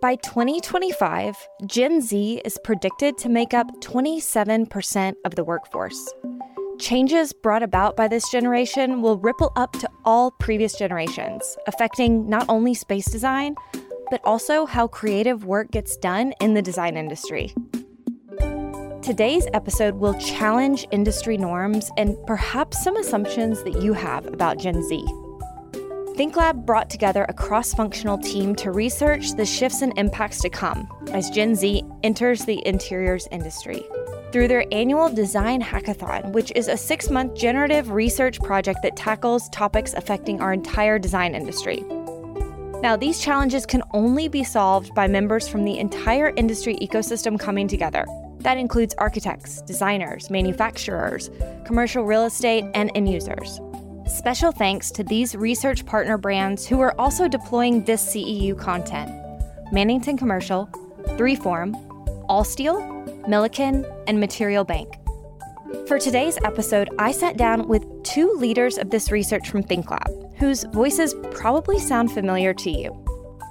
By 2025, Gen Z is predicted to make up 27% of the workforce. Changes brought about by this generation will ripple up to all previous generations, affecting not only space design, but also how creative work gets done in the design industry. Today's episode will challenge industry norms and perhaps some assumptions that you have about Gen Z. ThinkLab brought together a cross functional team to research the shifts and impacts to come as Gen Z enters the interiors industry. Through their annual Design Hackathon, which is a six month generative research project that tackles topics affecting our entire design industry. Now, these challenges can only be solved by members from the entire industry ecosystem coming together. That includes architects, designers, manufacturers, commercial real estate, and end users. Special thanks to these research partner brands who are also deploying this CEU content Mannington Commercial, 3Form, Allsteel, Milliken, and Material Bank. For today's episode, I sat down with two leaders of this research from ThinkLab, whose voices probably sound familiar to you.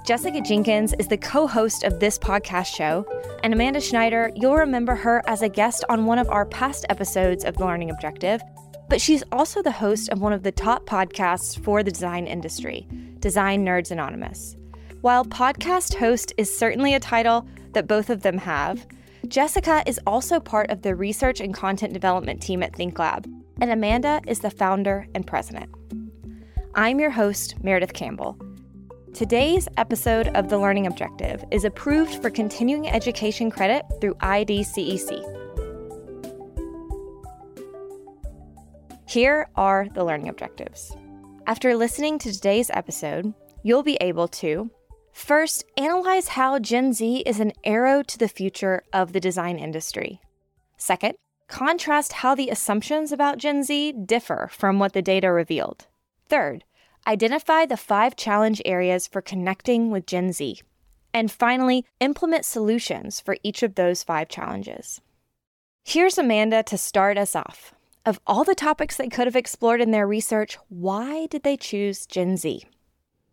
Jessica Jenkins is the co host of this podcast show, and Amanda Schneider, you'll remember her as a guest on one of our past episodes of Learning Objective, but she's also the host of one of the top podcasts for the design industry, Design Nerds Anonymous. While podcast host is certainly a title that both of them have, Jessica is also part of the research and content development team at ThinkLab, and Amanda is the founder and president. I'm your host, Meredith Campbell. Today's episode of The Learning Objective is approved for continuing education credit through IDCEC. Here are the learning objectives. After listening to today's episode, you'll be able to first analyze how Gen Z is an arrow to the future of the design industry. Second, contrast how the assumptions about Gen Z differ from what the data revealed. Third, identify the five challenge areas for connecting with Gen Z. And finally, implement solutions for each of those five challenges. Here's Amanda to start us off. Of all the topics they could have explored in their research, why did they choose Gen Z?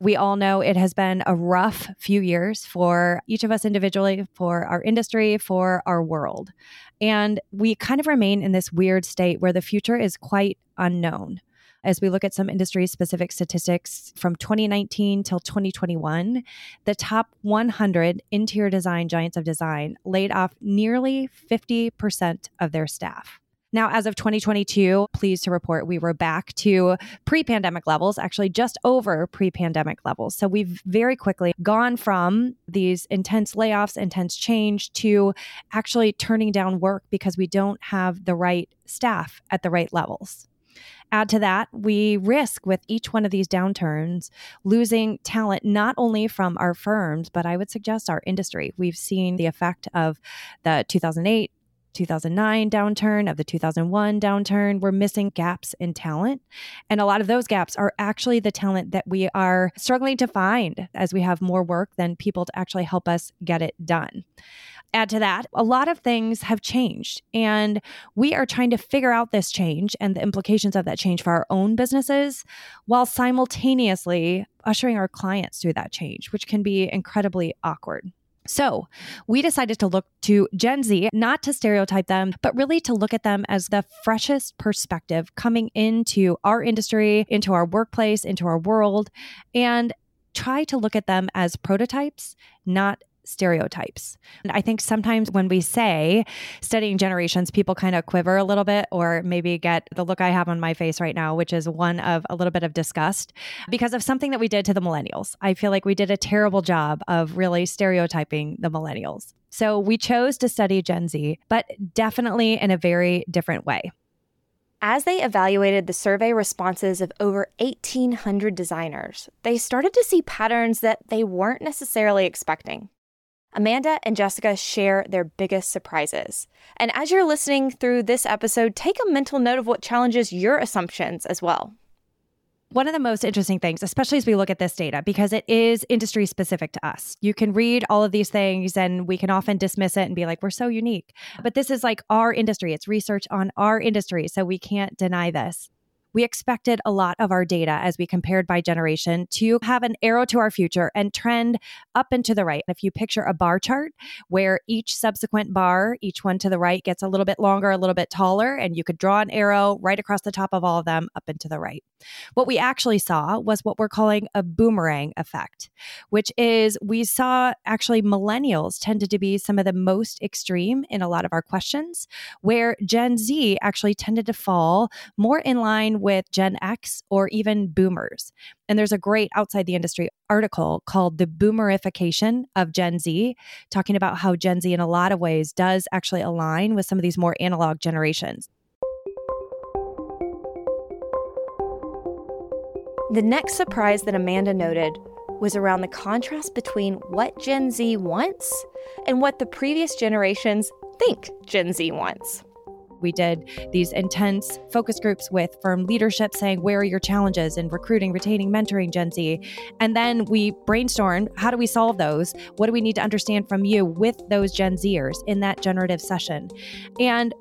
We all know it has been a rough few years for each of us individually, for our industry, for our world. And we kind of remain in this weird state where the future is quite unknown. As we look at some industry specific statistics from 2019 till 2021, the top 100 interior design giants of design laid off nearly 50% of their staff. Now, as of 2022, pleased to report we were back to pre pandemic levels, actually just over pre pandemic levels. So we've very quickly gone from these intense layoffs, intense change to actually turning down work because we don't have the right staff at the right levels. Add to that, we risk with each one of these downturns losing talent not only from our firms, but I would suggest our industry. We've seen the effect of the 2008 2009 downturn, of the 2001 downturn. We're missing gaps in talent. And a lot of those gaps are actually the talent that we are struggling to find as we have more work than people to actually help us get it done. Add to that, a lot of things have changed, and we are trying to figure out this change and the implications of that change for our own businesses while simultaneously ushering our clients through that change, which can be incredibly awkward. So we decided to look to Gen Z, not to stereotype them, but really to look at them as the freshest perspective coming into our industry, into our workplace, into our world, and try to look at them as prototypes, not stereotypes. And I think sometimes when we say studying generations, people kind of quiver a little bit or maybe get the look I have on my face right now, which is one of a little bit of disgust because of something that we did to the millennials. I feel like we did a terrible job of really stereotyping the millennials. So we chose to study Gen Z, but definitely in a very different way. As they evaluated the survey responses of over 1,800 designers, they started to see patterns that they weren't necessarily expecting. Amanda and Jessica share their biggest surprises. And as you're listening through this episode, take a mental note of what challenges your assumptions as well. One of the most interesting things, especially as we look at this data, because it is industry specific to us. You can read all of these things and we can often dismiss it and be like, we're so unique. But this is like our industry, it's research on our industry. So we can't deny this we expected a lot of our data as we compared by generation to have an arrow to our future and trend up and to the right. If you picture a bar chart where each subsequent bar, each one to the right, gets a little bit longer, a little bit taller, and you could draw an arrow right across the top of all of them up and to the right. What we actually saw was what we're calling a boomerang effect, which is we saw actually millennials tended to be some of the most extreme in a lot of our questions, where Gen Z actually tended to fall more in line with Gen X or even boomers. And there's a great outside the industry article called The Boomerification of Gen Z, talking about how Gen Z, in a lot of ways, does actually align with some of these more analog generations. The next surprise that Amanda noted was around the contrast between what Gen Z wants and what the previous generations think Gen Z wants. We did these intense focus groups with firm leadership saying, Where are your challenges in recruiting, retaining, mentoring Gen Z? And then we brainstormed, How do we solve those? What do we need to understand from you with those Gen Zers in that generative session? And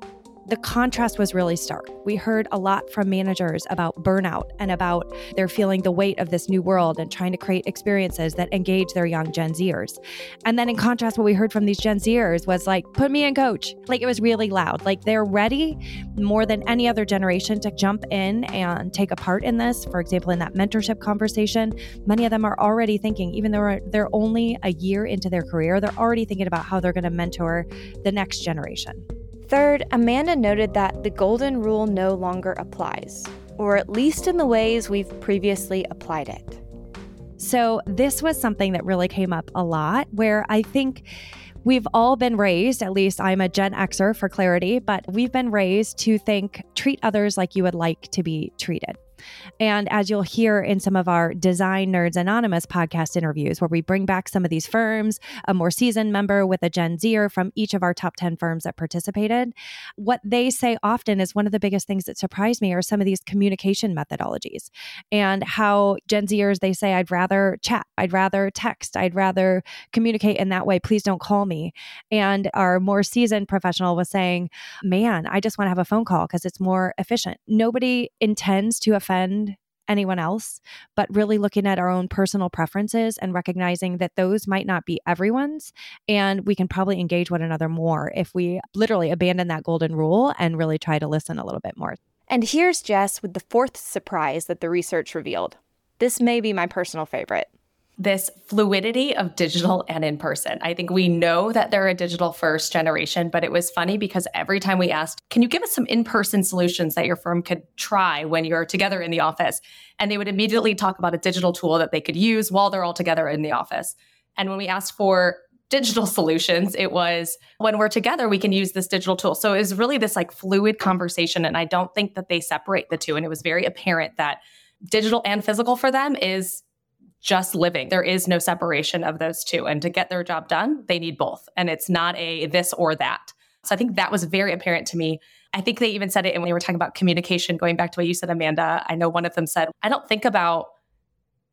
the contrast was really stark. We heard a lot from managers about burnout and about their feeling the weight of this new world and trying to create experiences that engage their young Gen Zers. And then in contrast, what we heard from these Gen Zers was like, put me in coach. Like it was really loud. Like they're ready more than any other generation to jump in and take a part in this. For example, in that mentorship conversation, many of them are already thinking, even though they're only a year into their career, they're already thinking about how they're going to mentor the next generation. Third, Amanda noted that the golden rule no longer applies, or at least in the ways we've previously applied it. So, this was something that really came up a lot where I think we've all been raised, at least I'm a Gen Xer for clarity, but we've been raised to think treat others like you would like to be treated. And as you'll hear in some of our Design Nerds Anonymous podcast interviews, where we bring back some of these firms, a more seasoned member with a Gen Zer from each of our top 10 firms that participated, what they say often is one of the biggest things that surprised me are some of these communication methodologies and how Gen Zers, they say, I'd rather chat, I'd rather text, I'd rather communicate in that way. Please don't call me. And our more seasoned professional was saying, man, I just want to have a phone call because it's more efficient. Nobody intends to offend offend anyone else, but really looking at our own personal preferences and recognizing that those might not be everyone's. And we can probably engage one another more if we literally abandon that golden rule and really try to listen a little bit more. And here's Jess with the fourth surprise that the research revealed. This may be my personal favorite this fluidity of digital and in person. I think we know that they're a digital first generation, but it was funny because every time we asked, Can you give us some in person solutions that your firm could try when you're together in the office? And they would immediately talk about a digital tool that they could use while they're all together in the office. And when we asked for digital solutions, it was when we're together, we can use this digital tool. So it was really this like fluid conversation. And I don't think that they separate the two. And it was very apparent that digital and physical for them is just living. There is no separation of those two. And to get their job done, they need both. And it's not a this or that. So I think that was very apparent to me. I think they even said it when they were talking about communication, going back to what you said, Amanda. I know one of them said, I don't think about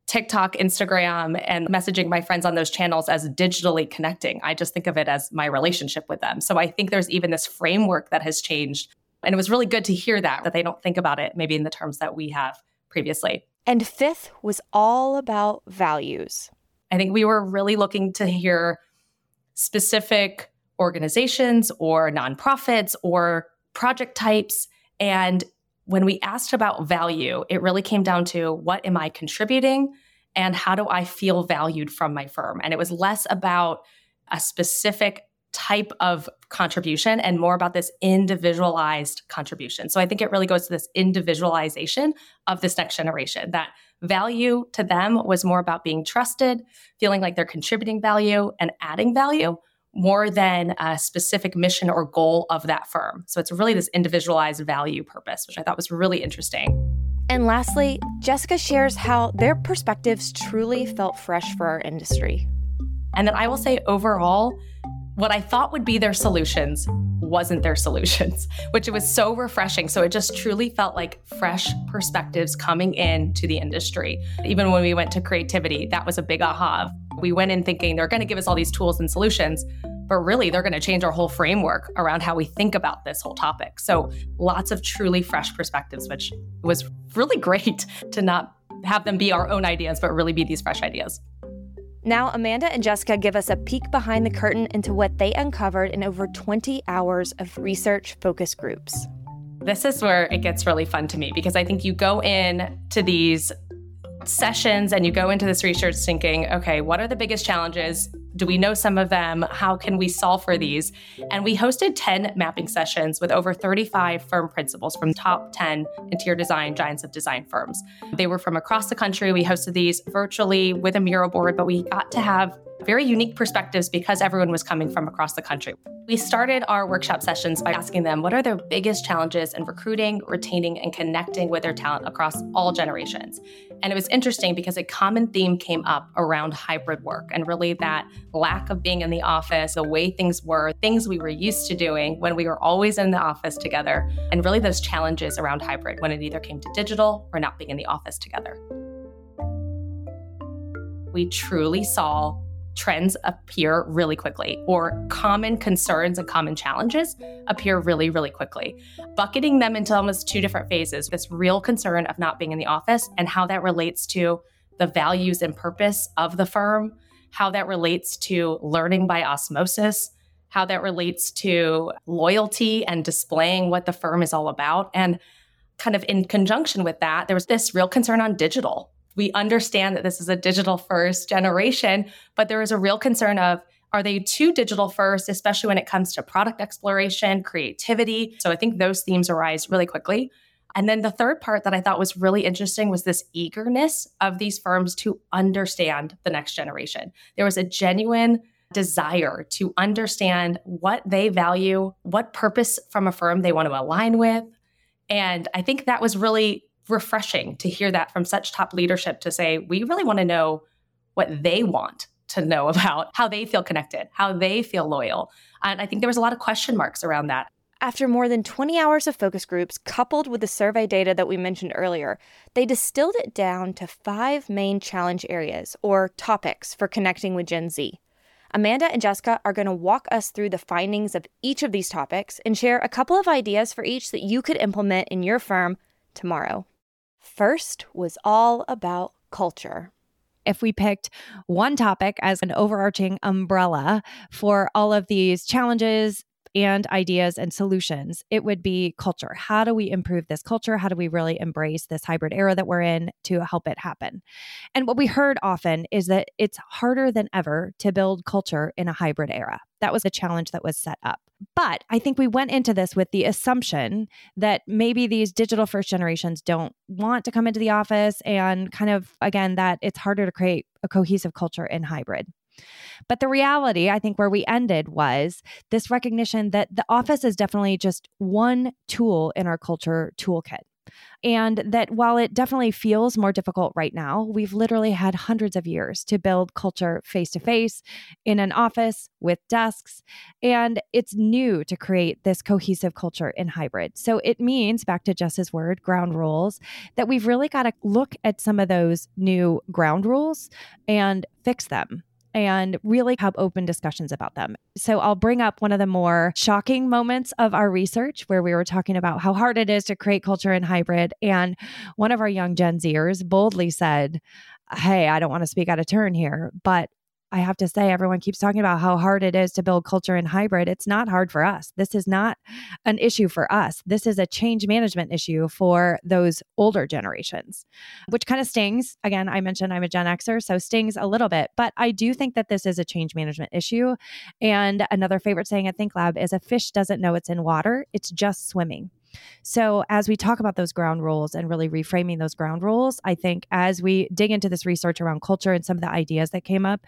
TikTok, Instagram, and messaging my friends on those channels as digitally connecting. I just think of it as my relationship with them. So I think there's even this framework that has changed. And it was really good to hear that, that they don't think about it maybe in the terms that we have previously. And fifth was all about values. I think we were really looking to hear specific organizations or nonprofits or project types. And when we asked about value, it really came down to what am I contributing and how do I feel valued from my firm? And it was less about a specific type of contribution and more about this individualized contribution. So I think it really goes to this individualization of this next generation that value to them was more about being trusted, feeling like they're contributing value and adding value more than a specific mission or goal of that firm. So it's really this individualized value purpose, which I thought was really interesting. And lastly, Jessica shares how their perspectives truly felt fresh for our industry. And then I will say overall, what I thought would be their solutions wasn't their solutions, which it was so refreshing. So it just truly felt like fresh perspectives coming in to the industry. Even when we went to creativity, that was a big aha. We went in thinking they're going to give us all these tools and solutions, but really they're going to change our whole framework around how we think about this whole topic. So lots of truly fresh perspectives, which was really great to not have them be our own ideas, but really be these fresh ideas. Now, Amanda and Jessica give us a peek behind the curtain into what they uncovered in over 20 hours of research focus groups. This is where it gets really fun to me because I think you go in to these sessions and you go into this research thinking, okay, what are the biggest challenges? Do we know some of them? How can we solve for these? And we hosted 10 mapping sessions with over 35 firm principals from top 10 interior design giants of design firms. They were from across the country. We hosted these virtually with a mural board, but we got to have very unique perspectives because everyone was coming from across the country. We started our workshop sessions by asking them what are their biggest challenges in recruiting, retaining, and connecting with their talent across all generations. And it was interesting because a common theme came up around hybrid work and really that lack of being in the office, the way things were, things we were used to doing when we were always in the office together, and really those challenges around hybrid when it either came to digital or not being in the office together. We truly saw trends appear really quickly or common concerns and common challenges appear really, really quickly. Bucketing them into almost two different phases this real concern of not being in the office and how that relates to the values and purpose of the firm, how that relates to learning by osmosis. How that relates to loyalty and displaying what the firm is all about. And kind of in conjunction with that, there was this real concern on digital we understand that this is a digital first generation, but there is a real concern of are they too digital first, especially when it comes to product exploration, creativity? So I think those themes arise really quickly. And then the third part that I thought was really interesting was this eagerness of these firms to understand the next generation. There was a genuine desire to understand what they value, what purpose from a firm they want to align with. And I think that was really refreshing to hear that from such top leadership to say, we really want to know what they want to know about how they feel connected, how they feel loyal. And I think there was a lot of question marks around that. After more than 20 hours of focus groups, coupled with the survey data that we mentioned earlier, they distilled it down to five main challenge areas or topics for connecting with Gen Z. Amanda and Jessica are going to walk us through the findings of each of these topics and share a couple of ideas for each that you could implement in your firm tomorrow. First was all about culture. If we picked one topic as an overarching umbrella for all of these challenges, and ideas and solutions, it would be culture. How do we improve this culture? How do we really embrace this hybrid era that we're in to help it happen? And what we heard often is that it's harder than ever to build culture in a hybrid era. That was the challenge that was set up. But I think we went into this with the assumption that maybe these digital first generations don't want to come into the office and kind of, again, that it's harder to create a cohesive culture in hybrid. But the reality, I think, where we ended was this recognition that the office is definitely just one tool in our culture toolkit. And that while it definitely feels more difficult right now, we've literally had hundreds of years to build culture face to face in an office with desks. And it's new to create this cohesive culture in hybrid. So it means, back to Jess's word, ground rules, that we've really got to look at some of those new ground rules and fix them and really have open discussions about them. So I'll bring up one of the more shocking moments of our research where we were talking about how hard it is to create culture in hybrid. And one of our young Gen Zers boldly said, Hey, I don't want to speak out of turn here, but I have to say, everyone keeps talking about how hard it is to build culture in hybrid. It's not hard for us. This is not an issue for us. This is a change management issue for those older generations, which kind of stings. Again, I mentioned I'm a Gen Xer, so stings a little bit, but I do think that this is a change management issue. And another favorite saying at ThinkLab is a fish doesn't know it's in water, it's just swimming. So, as we talk about those ground rules and really reframing those ground rules, I think as we dig into this research around culture and some of the ideas that came up,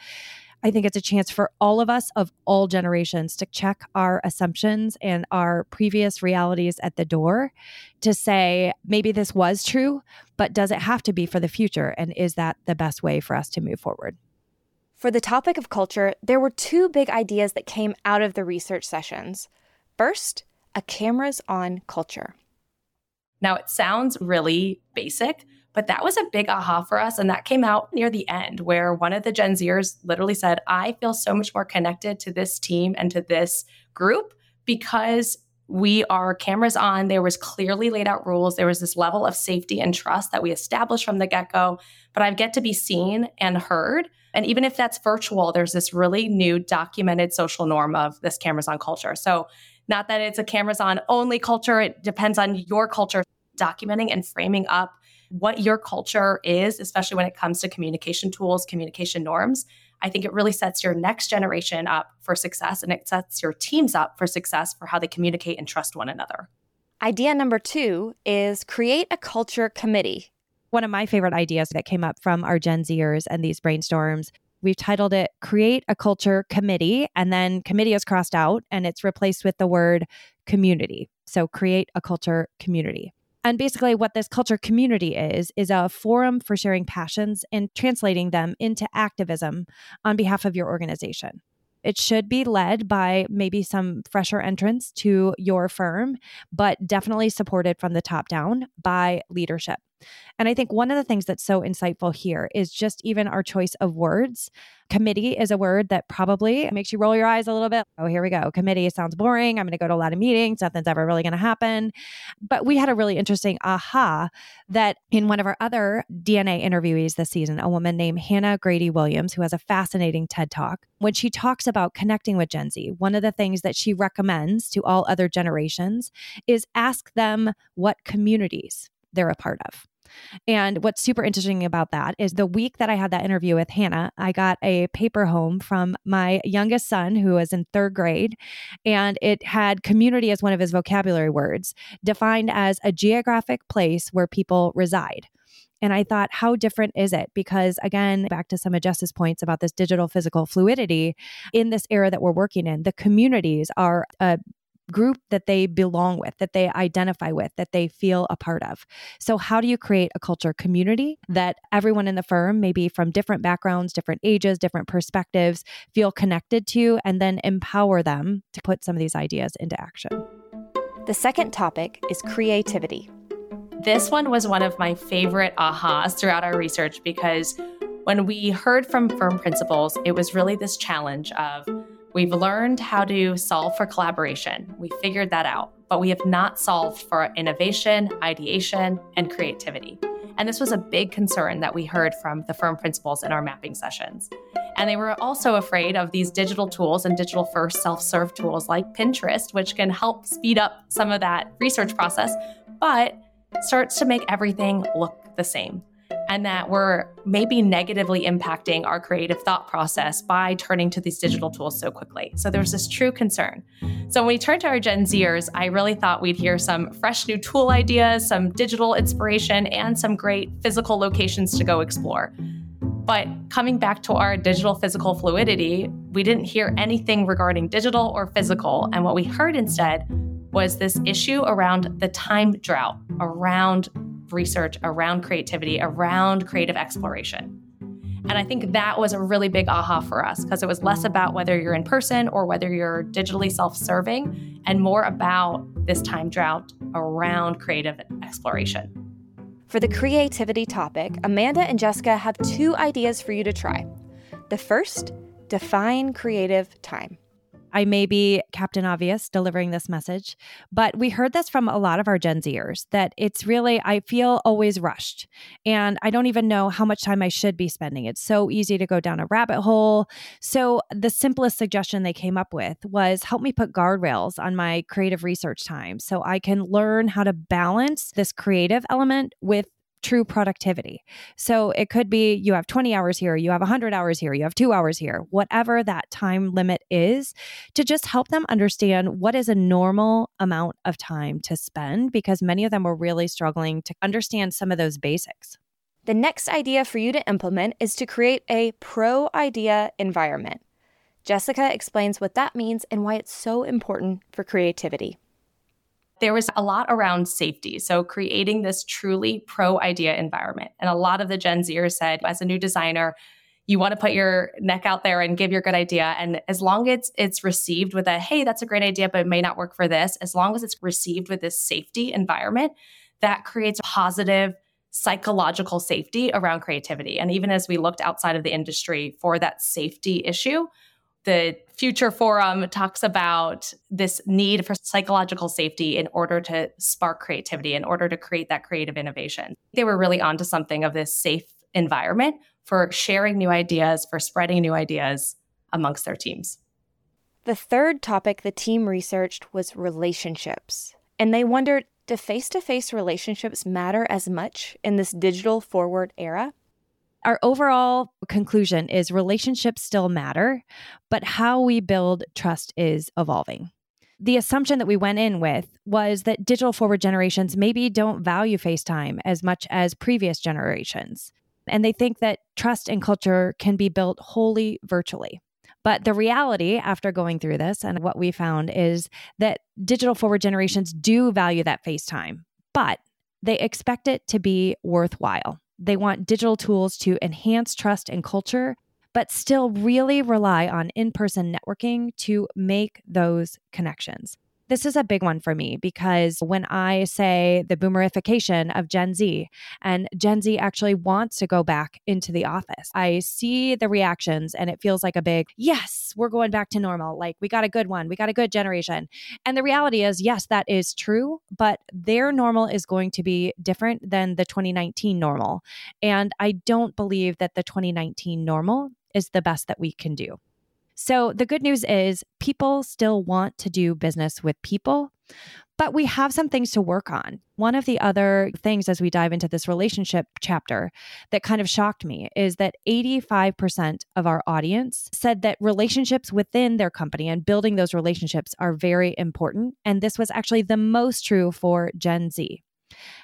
I think it's a chance for all of us of all generations to check our assumptions and our previous realities at the door to say, maybe this was true, but does it have to be for the future? And is that the best way for us to move forward? For the topic of culture, there were two big ideas that came out of the research sessions. First, a cameras on culture. Now, it sounds really basic, But that was a big aha for us. And that came out near the end, where one of the Gen Zers literally said, I feel so much more connected to this team and to this group because we are cameras on. There was clearly laid out rules. There was this level of safety and trust that we established from the get go. But I get to be seen and heard. And even if that's virtual, there's this really new documented social norm of this cameras on culture. So, not that it's a cameras on only culture, it depends on your culture, documenting and framing up what your culture is, especially when it comes to communication tools, communication norms. I think it really sets your next generation up for success and it sets your teams up for success for how they communicate and trust one another. Idea number two is create a culture committee. One of my favorite ideas that came up from our Gen Zers and these brainstorms We've titled it Create a Culture Committee, and then committee is crossed out and it's replaced with the word community. So create a culture community. And basically, what this culture community is, is a forum for sharing passions and translating them into activism on behalf of your organization. It should be led by maybe some fresher entrants to your firm, but definitely supported from the top down by leadership. And I think one of the things that's so insightful here is just even our choice of words. Committee is a word that probably makes you roll your eyes a little bit. Oh, here we go. Committee sounds boring. I'm going to go to a lot of meetings. Nothing's ever really going to happen. But we had a really interesting aha that in one of our other DNA interviewees this season, a woman named Hannah Grady Williams, who has a fascinating TED talk, when she talks about connecting with Gen Z, one of the things that she recommends to all other generations is ask them what communities they're a part of. And what's super interesting about that is the week that I had that interview with Hannah, I got a paper home from my youngest son who was in third grade, and it had community as one of his vocabulary words, defined as a geographic place where people reside. And I thought, how different is it? Because again, back to some of Jess's points about this digital physical fluidity in this era that we're working in, the communities are a group that they belong with, that they identify with, that they feel a part of. So, how do you create a culture community that everyone in the firm, maybe from different backgrounds, different ages, different perspectives, feel connected to, and then empower them to put some of these ideas into action? The second topic is creativity. This one was one of my favorite ahas throughout our research because when we heard from firm principals, it was really this challenge of We've learned how to solve for collaboration. We figured that out, but we have not solved for innovation, ideation, and creativity. And this was a big concern that we heard from the firm principals in our mapping sessions. And they were also afraid of these digital tools and digital first self serve tools like Pinterest, which can help speed up some of that research process, but starts to make everything look the same and that we're maybe negatively impacting our creative thought process by turning to these digital mm. tools so quickly. So there's this true concern. So when we turn to our Gen Zers, I really thought we'd hear some fresh new tool ideas, some digital inspiration, and some great physical locations to go explore. But coming back to our digital physical fluidity, we didn't hear anything regarding digital or physical. And what we heard instead was this issue around the time drought, around research around creativity, around creative exploration. And I think that was a really big aha for us because it was less about whether you're in person or whether you're digitally self serving and more about this time drought around creative exploration. For the creativity topic, Amanda and Jessica have two ideas for you to try. The first, define creative time. I may be Captain Obvious delivering this message, but we heard this from a lot of our Gen Zers that it's really, I feel always rushed. And I don't even know how much time I should be spending. It's so easy to go down a rabbit hole. So the simplest suggestion they came up with was help me put guardrails on my creative research time so I can learn how to balance this creative element with true productivity. So it could be you have 20 hours here, you have 100 hours here, you have two hours here, whatever that time limit is, to just help them understand what is a normal amount of time to spend because many of them were really struggling to understand some of those basics. The next idea for you to implement is to create a pro idea environment. Jessica explains what that means and why it's so important for creativity there was a lot around safety. So creating this truly pro idea environment. And a lot of the Gen Zers said, as a new designer, you want to put your neck out there and give your good idea. And as long as it's received with a, hey, that's a great idea, but it may not work for this, as long as it's received with this safety environment, that creates positive psychological safety around creativity. And even as we looked outside of the industry for that safety issue, the Future Forum talks about this need for psychological safety in order to spark creativity, in order to create that creative innovation. They were really onto something of this safe environment for sharing new ideas, for spreading new ideas amongst their teams. The third topic the team researched was relationships. And they wondered do face to face relationships matter as much in this digital forward era? Our overall conclusion is relationships still matter, but how we build trust is evolving. The assumption that we went in with was that digital forward generations maybe don't value FaceTime as much as previous generations. And they think that trust and culture can be built wholly virtually. But the reality after going through this and what we found is that digital forward generations do value that FaceTime, but they expect it to be worthwhile. They want digital tools to enhance trust and culture, but still really rely on in person networking to make those connections. This is a big one for me because when I say the boomerification of Gen Z, and Gen Z actually wants to go back into the office, I see the reactions and it feels like a big, yes, we're going back to normal. Like we got a good one, we got a good generation. And the reality is, yes, that is true, but their normal is going to be different than the 2019 normal. And I don't believe that the 2019 normal is the best that we can do. So the good news is people still want to do business with people, but we have some things to work on. One of the other things as we dive into this relationship chapter that kind of shocked me is that 85% of our audience said that relationships within their company and building those relationships are very important. And this was actually the most true for Gen Z.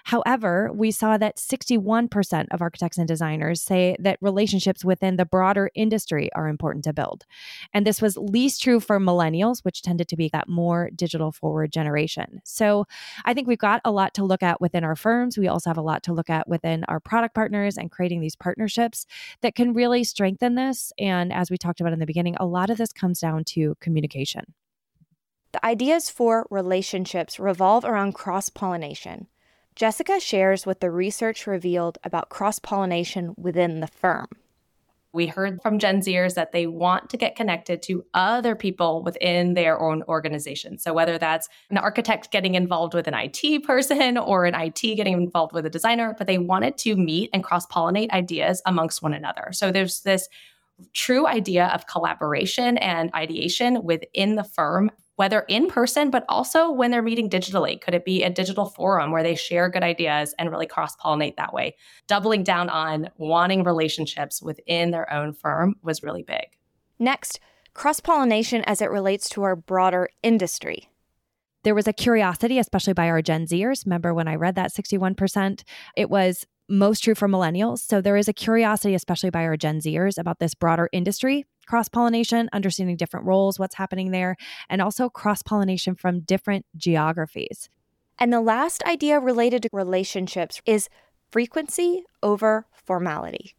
However, we saw that 61% of architects and designers say that relationships within the broader industry are important to build. And this was least true for millennials, which tended to be that more digital forward generation. So I think we've got a lot to look at within our firms. We also have a lot to look at within our product partners and creating these partnerships that can really strengthen this. And as we talked about in the beginning, a lot of this comes down to communication. The ideas for relationships revolve around cross pollination. Jessica shares what the research revealed about cross pollination within the firm. We heard from Gen Zers that they want to get connected to other people within their own organization. So, whether that's an architect getting involved with an IT person or an IT getting involved with a designer, but they wanted to meet and cross pollinate ideas amongst one another. So, there's this true idea of collaboration and ideation within the firm whether in person, but also when they're meeting digitally. Could it be a digital forum where they share good ideas and really cross pollinate that way? Doubling down on wanting relationships within their own firm was really big. Next, cross pollination as it relates to our broader industry. There was a curiosity, especially by our Gen Zers. Remember when I read that 61%? It was most true for millennials. So there is a curiosity, especially by our Gen Zers, about this broader industry cross pollination, understanding different roles, what's happening there, and also cross pollination from different geographies. And the last idea related to relationships is frequency over formality.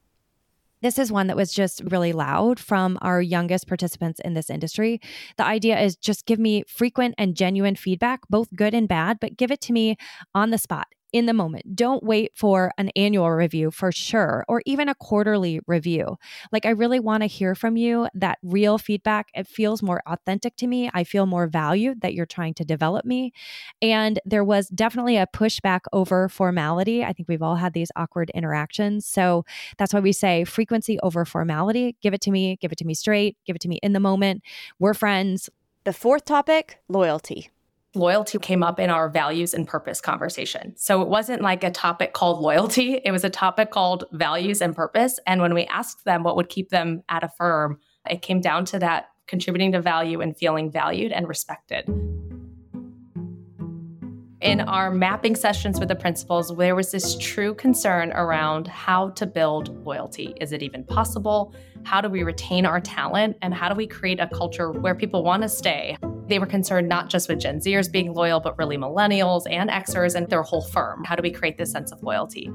This is one that was just really loud from our youngest participants in this industry. The idea is just give me frequent and genuine feedback, both good and bad, but give it to me on the spot in the moment. Don't wait for an annual review for sure, or even a quarterly review. Like, I really want to hear from you that real feedback. It feels more authentic to me. I feel more valued that you're trying to develop me. And there was definitely a pushback over formality. I think we've all had these awkward interactions. So that's why we say frequency over formality. Give it to me, give it to me straight, give it to me in the moment. We're friends. The fourth topic loyalty loyalty came up in our values and purpose conversation. So it wasn't like a topic called loyalty, it was a topic called values and purpose. And when we asked them what would keep them at a firm, it came down to that contributing to value and feeling valued and respected. In our mapping sessions with the principals, there was this true concern around how to build loyalty. Is it even possible? How do we retain our talent? And how do we create a culture where people want to stay? They were concerned not just with Gen Zers being loyal, but really millennials and Xers and their whole firm. How do we create this sense of loyalty?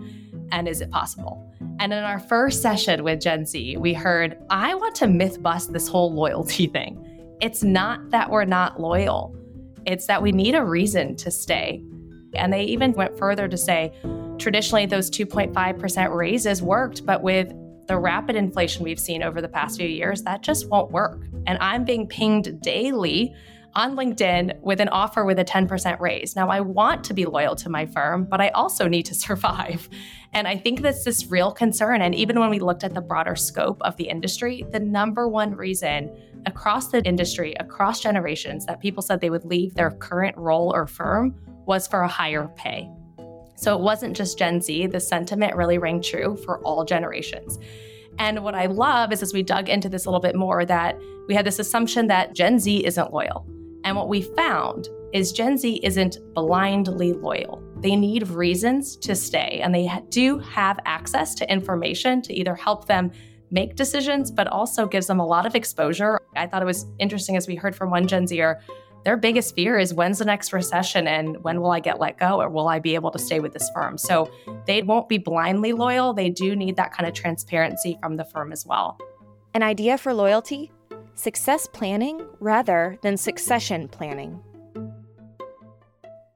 And is it possible? And in our first session with Gen Z, we heard, I want to myth bust this whole loyalty thing. It's not that we're not loyal, it's that we need a reason to stay. And they even went further to say, traditionally those 2.5% raises worked, but with the rapid inflation we've seen over the past few years, that just won't work. And I'm being pinged daily on LinkedIn with an offer with a 10% raise. Now, I want to be loyal to my firm, but I also need to survive. And I think that's this real concern. And even when we looked at the broader scope of the industry, the number one reason across the industry, across generations, that people said they would leave their current role or firm was for a higher pay. So it wasn't just Gen Z, the sentiment really rang true for all generations. And what I love is as we dug into this a little bit more, that we had this assumption that Gen Z isn't loyal. And what we found is Gen Z isn't blindly loyal. They need reasons to stay, and they do have access to information to either help them make decisions, but also gives them a lot of exposure. I thought it was interesting as we heard from one Gen Zer, their biggest fear is when's the next recession and when will I get let go or will I be able to stay with this firm? So they won't be blindly loyal. They do need that kind of transparency from the firm as well. An idea for loyalty? Success planning rather than succession planning.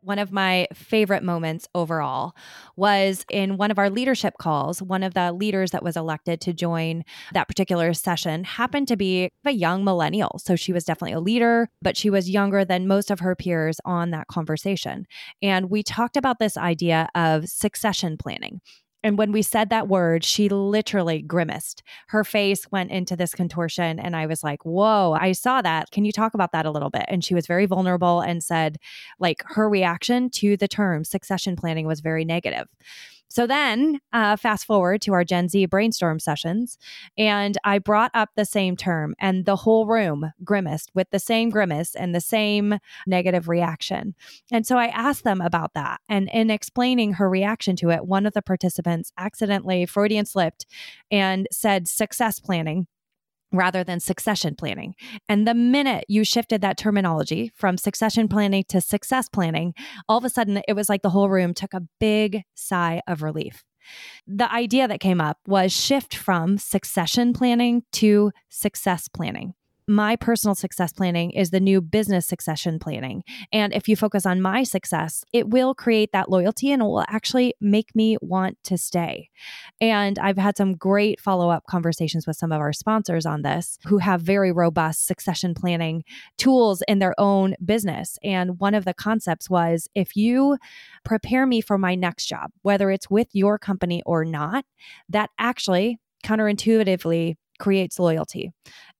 One of my favorite moments overall was in one of our leadership calls. One of the leaders that was elected to join that particular session happened to be a young millennial. So she was definitely a leader, but she was younger than most of her peers on that conversation. And we talked about this idea of succession planning. And when we said that word, she literally grimaced. Her face went into this contortion. And I was like, whoa, I saw that. Can you talk about that a little bit? And she was very vulnerable and said, like, her reaction to the term succession planning was very negative. So then, uh, fast forward to our Gen Z brainstorm sessions, and I brought up the same term, and the whole room grimaced with the same grimace and the same negative reaction. And so I asked them about that. And in explaining her reaction to it, one of the participants accidentally Freudian slipped and said success planning rather than succession planning. And the minute you shifted that terminology from succession planning to success planning, all of a sudden it was like the whole room took a big sigh of relief. The idea that came up was shift from succession planning to success planning my personal success planning is the new business succession planning. And if you focus on my success, it will create that loyalty and it will actually make me want to stay. And I've had some great follow up conversations with some of our sponsors on this who have very robust succession planning tools in their own business. And one of the concepts was if you prepare me for my next job, whether it's with your company or not, that actually counterintuitively creates loyalty.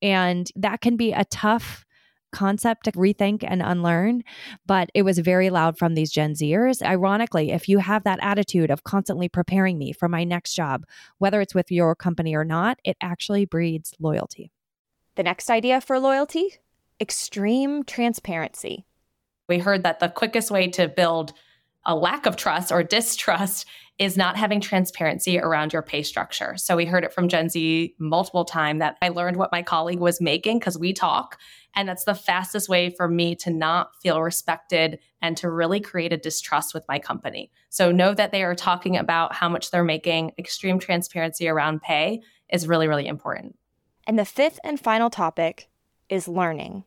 And that can be a tough concept to rethink and unlearn, but it was very loud from these Gen Zers. Ironically, if you have that attitude of constantly preparing me for my next job, whether it's with your company or not, it actually breeds loyalty. The next idea for loyalty extreme transparency. We heard that the quickest way to build a lack of trust or distrust is not having transparency around your pay structure. So we heard it from Gen Z multiple times that I learned what my colleague was making because we talk. And that's the fastest way for me to not feel respected and to really create a distrust with my company. So know that they are talking about how much they're making. Extreme transparency around pay is really, really important. And the fifth and final topic is learning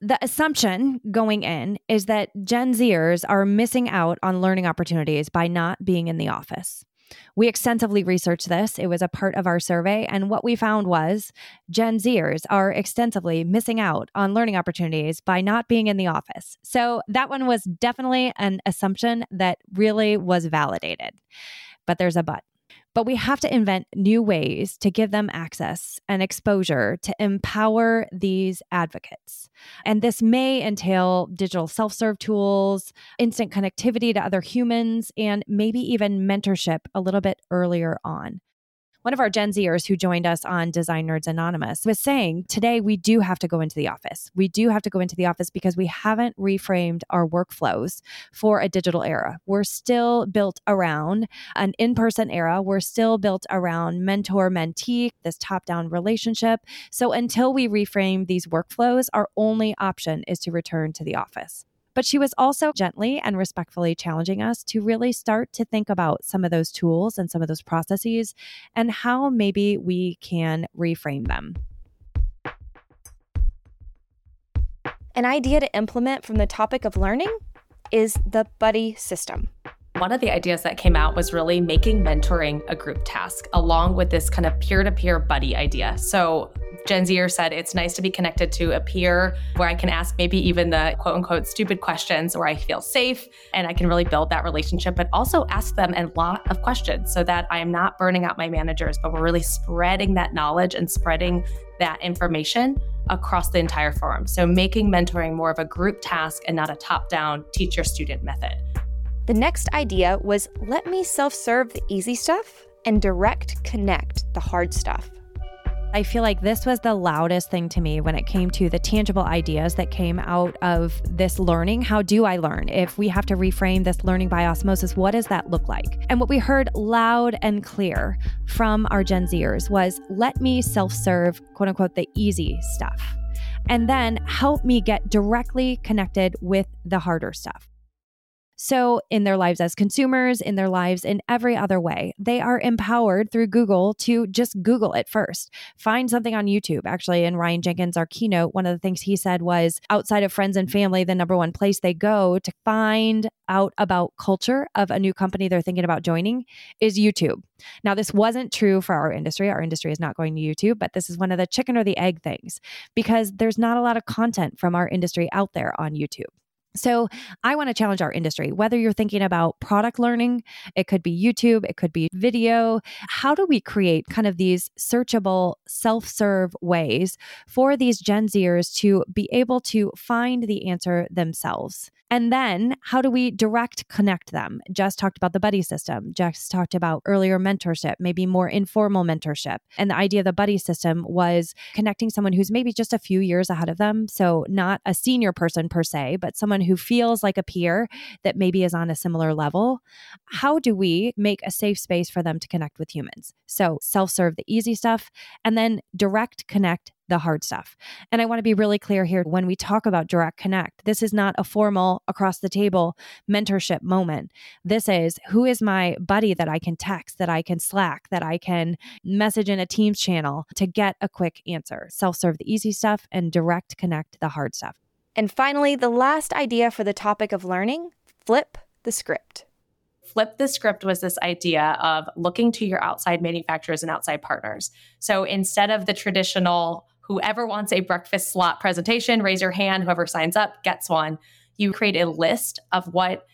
the assumption going in is that Gen Zers are missing out on learning opportunities by not being in the office. We extensively researched this. It was a part of our survey. And what we found was Gen Zers are extensively missing out on learning opportunities by not being in the office. So that one was definitely an assumption that really was validated. But there's a but. But we have to invent new ways to give them access and exposure to empower these advocates. And this may entail digital self serve tools, instant connectivity to other humans, and maybe even mentorship a little bit earlier on one of our Gen Zers who joined us on Design Nerds Anonymous was saying today we do have to go into the office. We do have to go into the office because we haven't reframed our workflows for a digital era. We're still built around an in person era. We're still built around mentor mentee, this top down relationship. So until we reframe these workflows, our only option is to return to the office. But she was also gently and respectfully challenging us to really start to think about some of those tools and some of those processes and how maybe we can reframe them. An idea to implement from the topic of learning is the buddy system. one of the ideas that came out was really making mentoring a group task, along with this kind of peer to peer buddy idea. So, Gen Zer said it's nice to be connected to a peer where I can ask maybe even the quote unquote stupid questions where I feel safe and I can really build that relationship, but also ask them a lot of questions so that I am not burning out my managers, but we're really spreading that knowledge and spreading that information across the entire forum. So making mentoring more of a group task and not a top down teacher student method. The next idea was let me self serve the easy stuff and direct connect the hard stuff. I feel like this was the loudest thing to me when it came to the tangible ideas that came out of this learning. How do I learn? If we have to reframe this learning by osmosis, what does that look like? And what we heard loud and clear from our Gen Zers was let me self serve, quote unquote, the easy stuff. And then help me get directly connected with the harder stuff. So, in their lives as consumers, in their lives in every other way, they are empowered through Google to just Google it first. Find something on YouTube. Actually, in Ryan Jenkins, our keynote, one of the things he said was outside of friends and family, the number one place they go to find out about culture of a new company they're thinking about joining is YouTube. Now, this wasn't true for our industry. Our industry is not going to YouTube, but this is one of the chicken or the egg things because there's not a lot of content from our industry out there on YouTube. So, I want to challenge our industry, whether you're thinking about product learning, it could be YouTube, it could be video. How do we create kind of these searchable, self serve ways for these Gen Zers to be able to find the answer themselves? And then how do we direct connect them? Jess talked about the buddy system. Jess talked about earlier mentorship, maybe more informal mentorship. And the idea of the buddy system was connecting someone who's maybe just a few years ahead of them. So, not a senior person per se, but someone who feels like a peer that maybe is on a similar level. How do we make a safe space for them to connect with humans? So, self serve the easy stuff and then direct connect the hard stuff. And I want to be really clear here when we talk about direct connect, this is not a formal across the table mentorship moment. This is who is my buddy that I can text, that I can Slack, that I can message in a Teams channel to get a quick answer. Self serve the easy stuff and direct connect the hard stuff. And finally, the last idea for the topic of learning flip the script. Flip the script was this idea of looking to your outside manufacturers and outside partners. So instead of the traditional whoever wants a breakfast slot presentation, raise your hand. Whoever signs up gets one. You create a list of what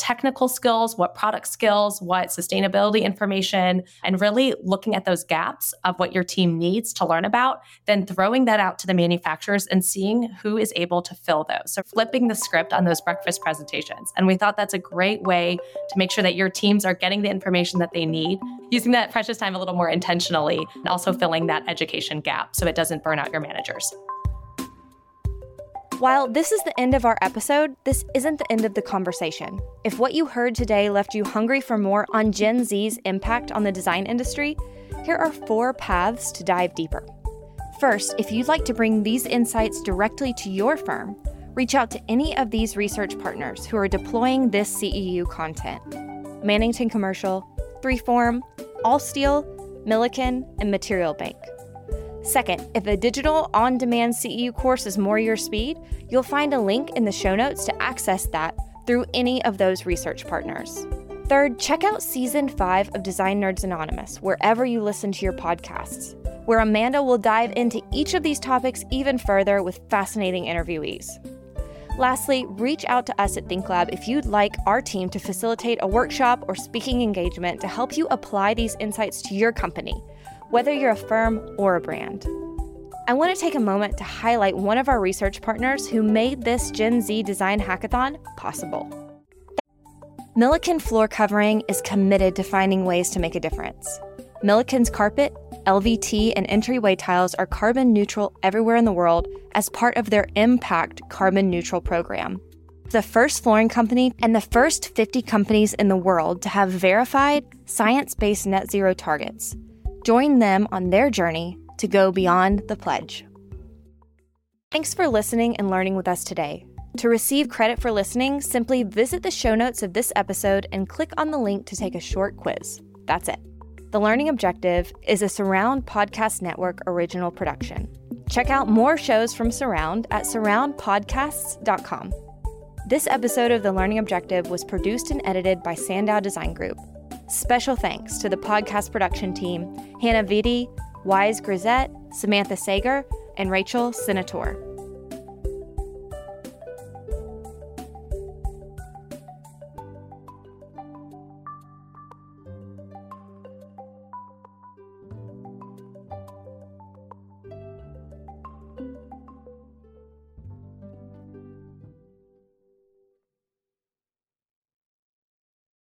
technical skills, what product skills, what sustainability information, and really looking at those gaps of what your team needs to learn about, then throwing that out to the manufacturers and seeing who is able to fill those. So flipping the script on those breakfast presentations. And we thought that's a great way to make sure that your teams are getting the information that they need, using that precious time a little more intentionally, and also filling that education gap so it doesn't burn out your managers. While this is the end of our episode, this isn't the end of the conversation. If what you heard today left you hungry for more on Gen Z's impact on the design industry, here are four paths to dive deeper. First, if you'd like to bring these insights directly to your firm, reach out to any of these research partners who are deploying this CEU content Mannington Commercial, Freeform, Allsteel, Milliken, and Material Bank. Second, if a digital on demand CEU course is more your speed, you'll find a link in the show notes to access that through any of those research partners. Third, check out season five of Design Nerds Anonymous wherever you listen to your podcasts, where Amanda will dive into each of these topics even further with fascinating interviewees. Lastly, reach out to us at ThinkLab if you'd like our team to facilitate a workshop or speaking engagement to help you apply these insights to your company whether you're a firm or a brand. I want to take a moment to highlight one of our research partners who made this Gen Z design hackathon possible. Milliken Floor Covering is committed to finding ways to make a difference. Milliken's carpet, LVT, and entryway tiles are carbon neutral everywhere in the world as part of their Impact Carbon Neutral program. The first flooring company and the first 50 companies in the world to have verified science based net zero targets. Join them on their journey to go beyond the pledge. Thanks for listening and learning with us today. To receive credit for listening, simply visit the show notes of this episode and click on the link to take a short quiz. That's it. The Learning Objective is a Surround Podcast Network original production. Check out more shows from Surround at surroundpodcasts.com. This episode of The Learning Objective was produced and edited by Sandow Design Group. Special thanks to the podcast production team Hannah Vitti, Wise Grisette, Samantha Sager, and Rachel Senator.